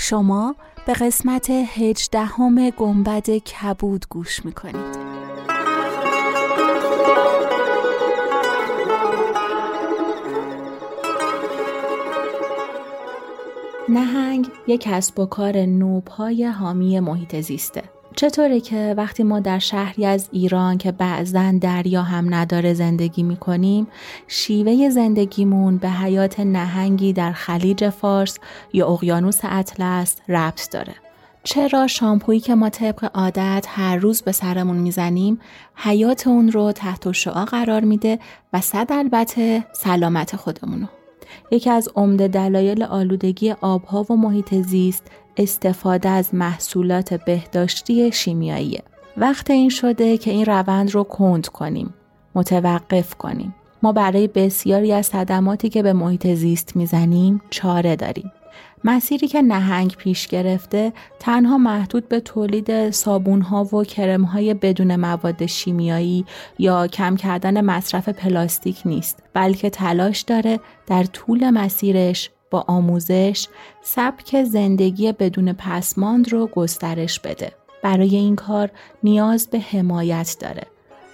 شما به قسمت هجدهم گنبد کبود گوش می‌کنید. نهنگ یک کسب و کار نوپای حامی محیط زیسته. چطوره که وقتی ما در شهری از ایران که بعضا دریا هم نداره زندگی می‌کنیم شیوه زندگیمون به حیات نهنگی در خلیج فارس یا اقیانوس اطلس ربط داره. چرا شامپویی که ما طبق عادت هر روز به سرمون می‌زنیم حیات اون رو تحت شعا قرار میده و صد البته سلامت خودمونو. یکی از عمده دلایل آلودگی آبها و محیط زیست استفاده از محصولات بهداشتی شیمیاییه. وقت این شده که این روند رو کند کنیم. متوقف کنیم. ما برای بسیاری از صدماتی که به محیط زیست می‌زنیم چاره داریم. مسیری که نهنگ پیش گرفته تنها محدود به تولید ها و های بدون مواد شیمیایی یا کم کردن مصرف پلاستیک نیست بلکه تلاش داره در طول مسیرش با آموزش سبک زندگی بدون پسماند رو گسترش بده. برای این کار نیاز به حمایت داره.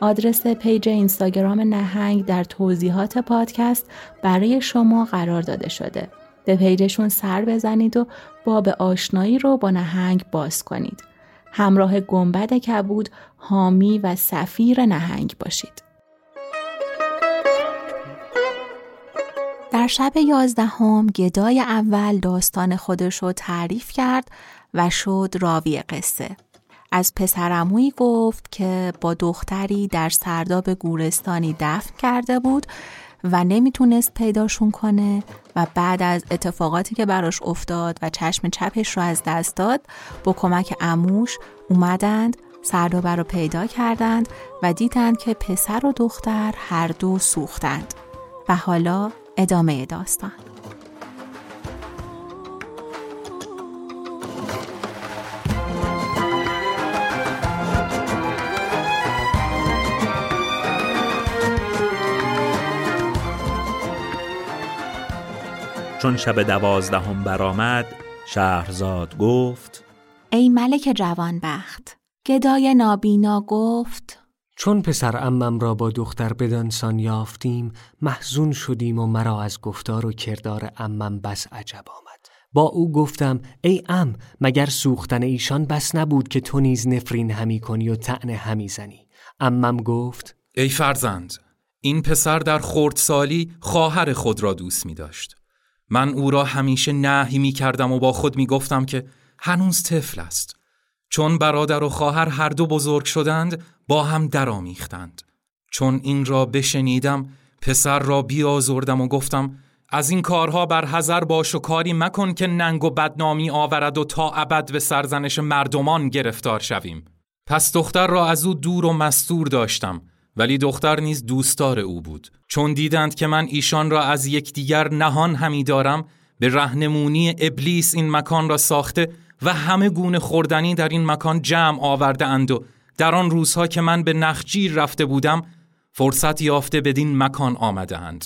آدرس page اینستاگرام نهنگ در توضیحات پادکست برای شما قرار داده شده. به page شون سر بزنید و باب آشنایی رو با نهنگ باز کنید. همراه گنبد کبود حامی و سفیر نهنگ باشید. در شب یازدهم گدای اول داستان خودش رو تعریف کرد و شد راوی قصه. از پسرمویی گفت که با دختری در سرداب گورستانی دفن کرده بود و نمی‌تونست پیداشون کنه و بعد از اتفاقاتی که براش افتاد و چشم چپش رو از دست داد با کمک اموش اومدند سردابه رو پیدا کردند و دیدند که پسر و دختر هر دو سوختند و حالا ادامه داستان. چون شب دوازدهم برآمد شهرزاد گفت ای ملک جوانبخت گدای نابینا گفت چون پسر امم را با دختر بدانسان یافتیم محزون شدیم و مرا از گفتار و کردار امم بس عجب آمد. با او گفتم ای ام مگر سوختن ایشان بس نبود که تو نیز نفرین همی کنی و تعنه همی زنی؟ امم گفت ای فرزند این پسر در خردسالی خواهر خود را دوست می داشت. من او را همیشه نهی می کردم و با خود می گفتم که هنوز طفل است. چون برادر و خواهر هر دو بزرگ شدند با هم درآمیختند. چون این را بشنیدم پسر را بیازردم و گفتم از این کارها بر حذر باش و کاری مکن که ننگ و بدنامی آورد و تا ابد به سرزنش مردمان گرفتار شویم. پس دختر را از او دور و مستور داشتم ولی دختر نیز دوستار او بود. چون دیدند که من ایشان را از یکدیگر نهان همی دارم به رهنمونی ابلیس این مکان را ساخته و همه گونه خوردنی در این مکان جمع آورده اند و در آن روزها که من به نخجیر رفته بودم فرصت یافته بدین مکان آمده اند.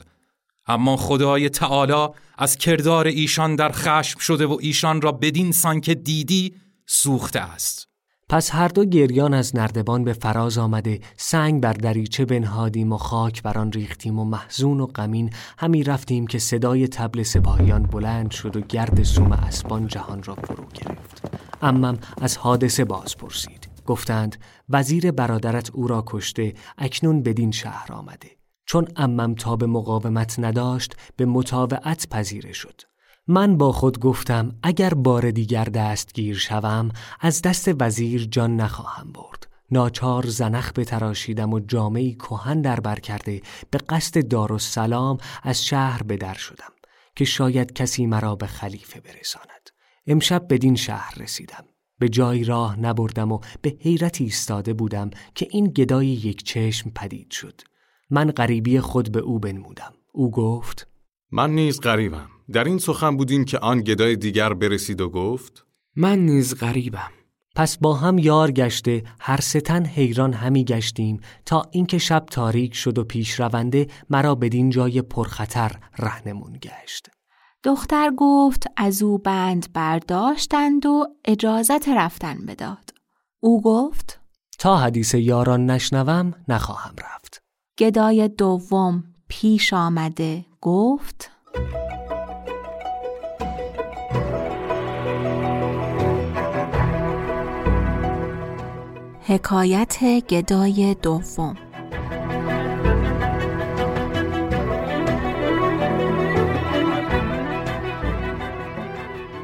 اما خدای تعالی از کردار ایشان در خشم شده و ایشان را بدین سان که دیدی سوخته است. پس هر دو گریان از نردبان به فراز آمده سنگ بر دریچه بنهادیم و خاک بر آن ریختیم و محزون و غمین همی رفتیم که صدای تبل سپاهیان بلند شد و گرد سوم اسبان جهان را فرو گرفت امم از حادثه باز پرسید گفتند وزیر برادرت او را کشته اکنون بدین شهر آمده. چون امم تا به مقاومت نداشت به مطاوعت پذیره شد. من با خود گفتم اگر بار دیگر دستگیر شوم از دست وزیر جان نخواهم برد. ناچار زنخ بتراشیدم و جامعی کهن در بر کرده به قصد دار و سلام از شهر به در شدم که شاید کسی مرا به خلیفه برساند. امشب بدین شهر رسیدم. به جای راه نبردم و به حیرتی ایستاده بودم که این گدای یک چشم پدید شد. من غریبی خود به او بنمودم. او گفت من نیز غریبم. در این سخن بودیم که آن گدای دیگر برسید و گفت من نیز غریبم. پس با هم یار گشته هر ستن حیران همی گشتیم تا اینکه شب تاریک شد و پیشرونده مرا بدین جای پرخطر رهنمون گشت. دختر گفت از او بند برداشتند و اجازت رفتن بداد. او گفت تا حدیث یاران نشنوم نخواهم رفت. گدای دوم پیش آمده گفت حکایت گدای دوم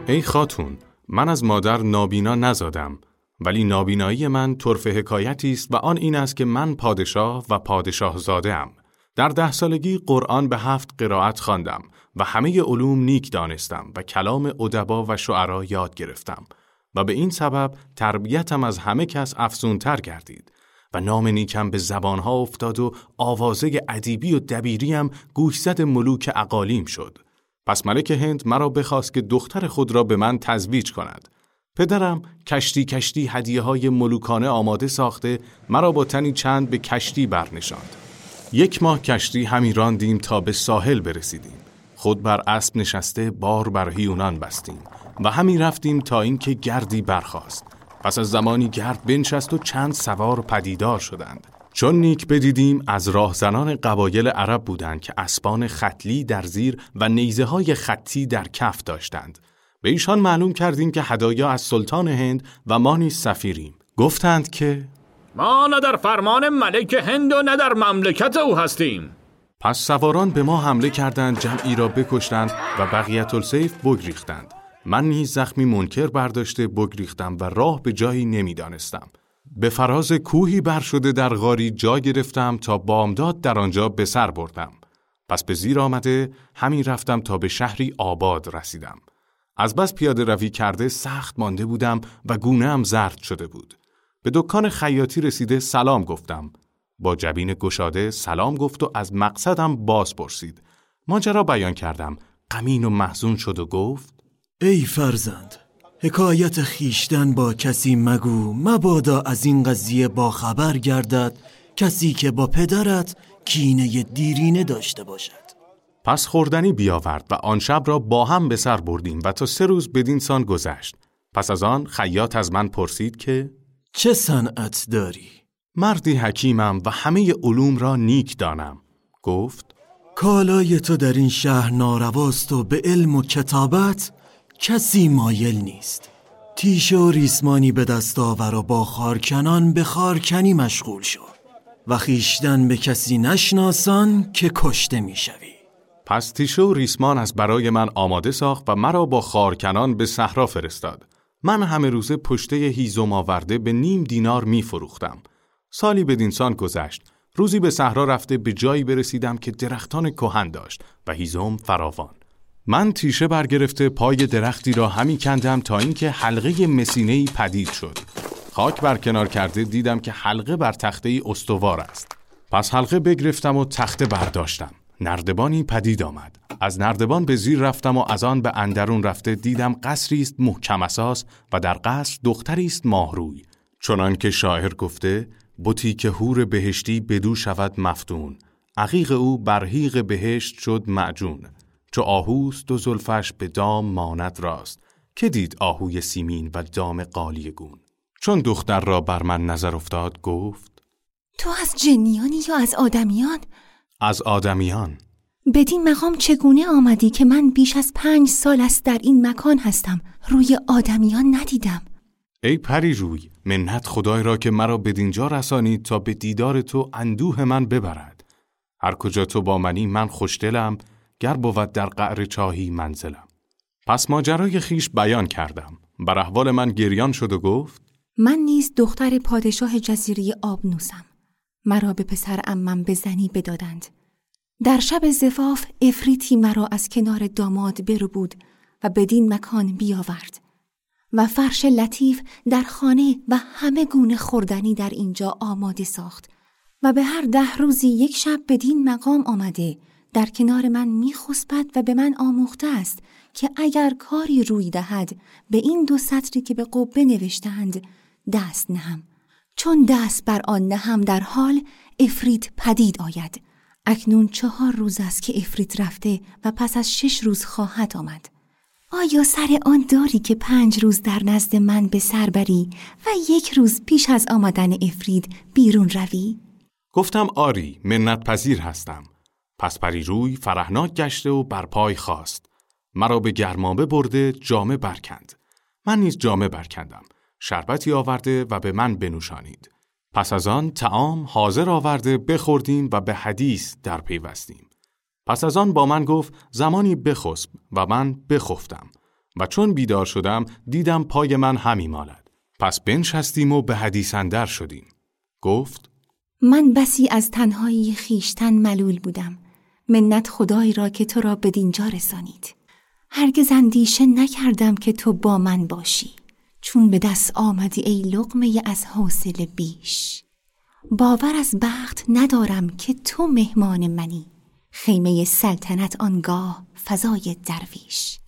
ای خاتون من از مادر نابینا نزادم ولی نابینایی من طرف حکایتی است و آن این است که من پادشاه و پادشاه زاده ام. در ده سالگی قرآن به هفت قرائت خواندم و همه علوم نیک دانستم و کلام ادبا و شعرا یاد گرفتم و به این سبب تربیتم از همه کس افزونتر گردید و نام نیکم به زبانها افتاد و آوازه ادیبی و دبیریم گوشزد ملوک اقالیم شد پس ملک هند مرا بخواست که دختر خود را به من تزویج کند. پدرم کشتی کشتی هدیه های ملوکانه آماده ساخته مرا با تنی چند به کشتی برنشاند. یک ماه کشتی همی راندیم تا به ساحل برسیدیم. خود بر اسب نشسته بار بر هیونان بستیم و همی رفتیم تا اینکه گردی برخاست. پس از زمانی گرد بنشست و چند سوار پدیدار شدند. چون نیک بدیدیم از راهزنان قبایل عرب بودند که اسبان خطلی در زیر و نیزه های خطی در کف داشتند. به ایشان معلوم کردیم که هدایا از سلطان هند و ما نیز سفیریم. گفتند که ما نه در فرمان ملک هند و نه در مملکت او هستیم. پس سواران به ما حمله کردند جمعی را بکشتند و بقیت السیف بگریختند. من نیز زخمی منکر برداشته بگریختم و راه به جایی نمی‌دانستم. به فراز کوهی بر شده در غاری جا گرفتم تا بامداد در آنجا به سر بردم. پس به زیر آمده همین رفتم تا به شهری آباد رسیدم. از بس پیاده روی کرده سخت مانده بودم و گونه هم زرد شده بود. به دکان خیاطی رسیده سلام گفتم. با جبین گشاده سلام گفت و از مقصدم باز پرسید. ماجرا بیان کردم. غمین و محزون شد و گفت ای فرزند حکایت خیشتن با کسی مگو مبادا از این قضیه با خبر گردد. کسی که با پدرت کینه دیرینه داشته باشد. پس خوردنی بیاورد و آن شب را با هم به سر بردیم و تا سه روز بدین سان گذشت. پس از آن خیاط از من پرسید که چه صنعت داری؟ مردی حکیمم و همه علوم را نیک دانم. گفت کالای تو در این شهر نارواست و به علم و کتابت کسی مایل نیست تیش و ریسمانی به دست آور و با خارکنان به خارکنی مشغول شو و خیشتن به کسی نشناسان که کشته می‌شوی پس تیشه و ریسمان از برای من آماده ساخت و مرا با خارکنان به صحرا فرستاد من همه روزه پشته هیزم آورده به نیم دینار می فروختم. سالی به دینسان گذشت. روزی به صحرا رفته به جایی برسیدم که درختان کهن داشت و هیزم فراوان. من تیشه برگرفته پای درختی را همی کندم تا اینکه حلقه مسینه‌ای پدید شد. خاک بر کنار کرده دیدم که حلقه بر تخته استوار است. پس حلقه بگرفتم و تخته برداشتم. نردبانی پدید آمد. از نردبان به زیر رفتم و از آن به اندرون رفته دیدم قصری است محکم اساس و در قصر دختری است ماهروی. چنان که شاعر گفته بوتی که هور بهشتی بدو شود مفتون. عقیق او برهیق بهشت شد معجون. چو آهوست و زلفش به دام ماند راست. که دید آهوی سیمین و دام قالی گون. چون دختر را بر من نظر افتاد گفت تو از جنیانی یا از آدمیان؟ از آدمیان. بدین مقام چگونه آمدی که من بیش از پنج سال است در این مکان هستم؟ روی آدمیان ندیدم. ای پری روی منت خدای را که مرا بدینجا رسانید تا به دیدار تو اندوه من ببرد. هر کجا تو با منی من خوشدلم. گر بود در قعر چاهی منزلم. پس ماجرای خیش بیان کردم. بر احوال من گریان شد و گفت من نیز دختر پادشاه جزیره آبنوسم. مرا به پسر امم به زنی بدادند. در شب زفاف افریتی مرا از کنار داماد برو بود و بدین مکان بیاورد و فرش لطیف در خانه و همه گونه خوردنی در اینجا آماده ساخت و به هر ده روزی یک شب بدین مقام آمده در کنار من میخسبد و به من آموخته است که اگر کاری روی دهد به این دو سطری که به قبه نوشتند دست نهم. چون دست بر آن نهم در حال افرید پدید آید. اکنون چهار روز است که افرید رفته و پس از شش روز خواهد آمد. آیا سر آن داری که پنج روز در نزد من به سر بری و یک روز پیش از آمدن افرید بیرون روی؟ گفتم آری منت پذیر هستم. پس پری روی فرهناک گشته و بر پای خواست مرا به گرمابه برده جامه برکند. من نیز جامه برکندم. شربتی آورده و به من بنوشانید. پس از آن تعام حاضر آورده بخوردیم و به حدیث در پیوستیم. پس از آن با من گفت زمانی بخسب و من بخفتم. و چون بیدار شدم دیدم پای من همی مالد. پس بنشستیم و به حدیث اندر شدیم. گفت من بسی از تنهایی خیشتن ملول بودم. منت خدای را که تو را به دینجا رسانید. هرگز اندیشه نکردم که تو با من باشی. چون به دست آمدی ای لقمه از حوصله بیش. باور از بخت ندارم که تو مهمان منی. خیمه سلطنت آنگاه فضای درویش.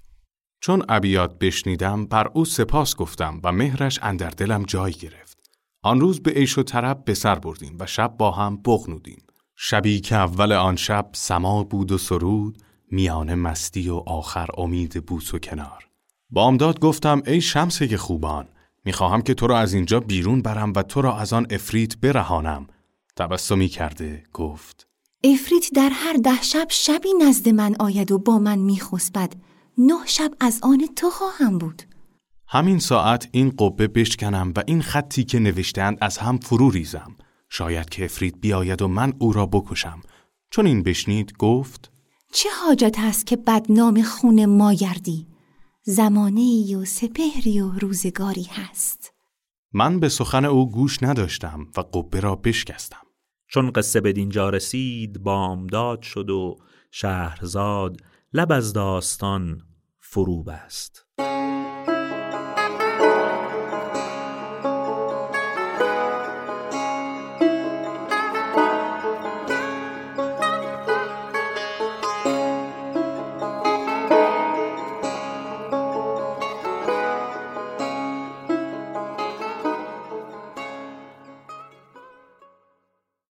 چون ابیات بشنیدم بر او سپاس گفتم و مهرش اندر دلم جای گرفت. آن روز به عیش و طرب به سر بردیم و شب با هم بغنودیم. شبی که اول آن شب سما بود و سرود میان مستی و آخر امید بوس و کنار. بامداد گفتم ای شمسه خوبان می‌خواهم که تو را از اینجا بیرون برم و تو را از آن افریت برهانم. تبسمی کرده گفت. افریت در هر ده شب شبی نزد من آید و با من میخسبد. نه شب از آن تو خواهم بود. همین ساعت این قبه بشکنم و این خطی که نوشتند از هم فرو ریزم. شاید که افریت بیاید و من او را بکشم. چون این بشنید گفت چه حاجت است که بدنام خون ما گردی؟ زمانه و سپهری و روزگاری هست. من به سخن او گوش نداشتم و قبه را بشکستم. چون قصه به دینجا رسید بامداد شد و شهرزاد لب از داستان فرو بست